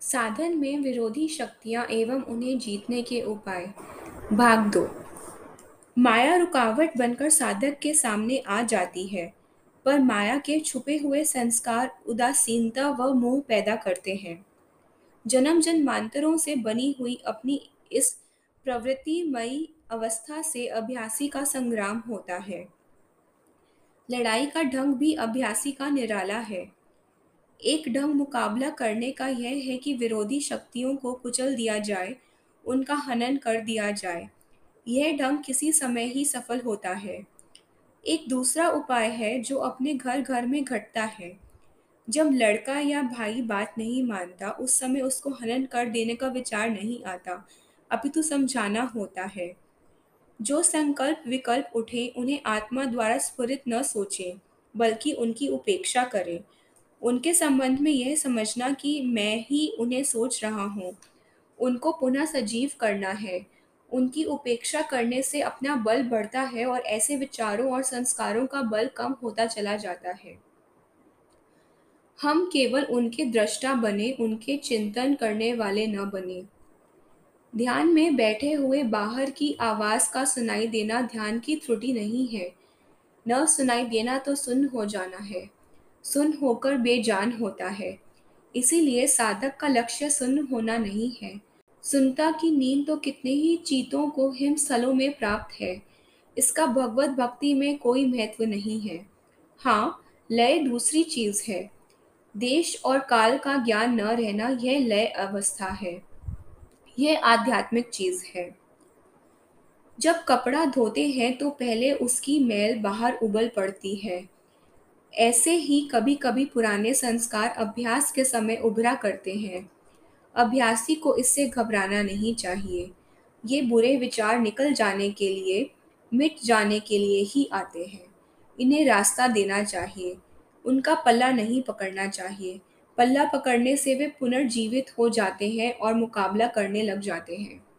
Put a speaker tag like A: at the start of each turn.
A: साधन में विरोधी शक्तियाँ एवं उन्हें जीतने के उपाय। भाग दो। माया रुकावट बनकर साधक के सामने आ जाती है, पर माया के छुपे हुए संस्कार, उदासीनता व मोह पैदा करते हैं। जन्म जन्मांतरों से बनी हुई अपनी इस प्रवृत्तिमयी अवस्था से अभ्यासी का संग्राम होता है। लड़ाई का ढंग भी अभ्यासी का निराला है। एक ढंग मुकाबला करने का यह है कि विरोधी शक्तियों को कुचल दिया जाए, उनका हनन कर दिया जाए। यह ढंग किसी समय ही सफल होता है। एक दूसरा उपाय है जो अपने घर घर में घटता है। जब लड़का या भाई बात नहीं मानता, उस समय उसको हनन कर देने का विचार नहीं आता। अपितु समझाना होता है। जो संकल्प विकल्प उठे, उन्हें आत्मा द्वारा स्फुरित न सोचें, बल्कि उनकी उपेक्षा करें। उनके संबंध में यह समझना कि मैं ही उन्हें सोच रहा हूँ। उनको पुनः सजीव करना है। उनकी उपेक्षा करने से अपना बल बढ़ता है और ऐसे विचारों और संस्कारों का बल कम होता चला जाता है। हम केवल उनके दृष्टा बने, उनके चिंतन करने वाले न बने। ध्यान में बैठे हुए बाहर की आवाज़ का सुनाई देना ध्यान की त्रुटि नहीं है। न सुनाई देना तो सुन हो जाना है। सुन होकर बेजान होता है। इसीलिए साधक का लक्ष्य सुन होना नहीं है। सुनता की नींद तो कितने ही चीतों को हिमस्थलों में प्राप्त है। इसका भगवत भक्ति में कोई महत्व नहीं है। हाँ लय दूसरी चीज़ है। देश और काल का ज्ञान न रहना यह लय अवस्था है। यह आध्यात्मिक चीज़ है। जब कपड़ा धोते हैं तो पहले उसकी मैल बाहर उबल पड़ती है। ऐसे ही कभी कभी पुराने संस्कार अभ्यास के समय उभरा करते हैं। अभ्यासी को इससे घबराना नहीं चाहिए। ये बुरे विचार निकल जाने के लिए, मिट जाने के लिए ही आते हैं। इन्हें रास्ता देना चाहिए। उनका पल्ला नहीं पकड़ना चाहिए। पल्ला पकड़ने से वे पुनर्जीवित हो जाते हैं और मुकाबला करने लग जाते हैं।